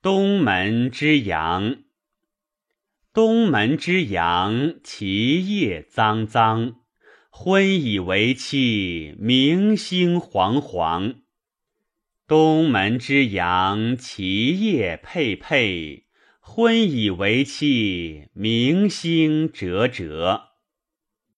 东门之阳。东门之阳，其叶脏脏，昏以为气，明星煌煌。东门之阳，其叶佩佩，昏以为气，明星折折。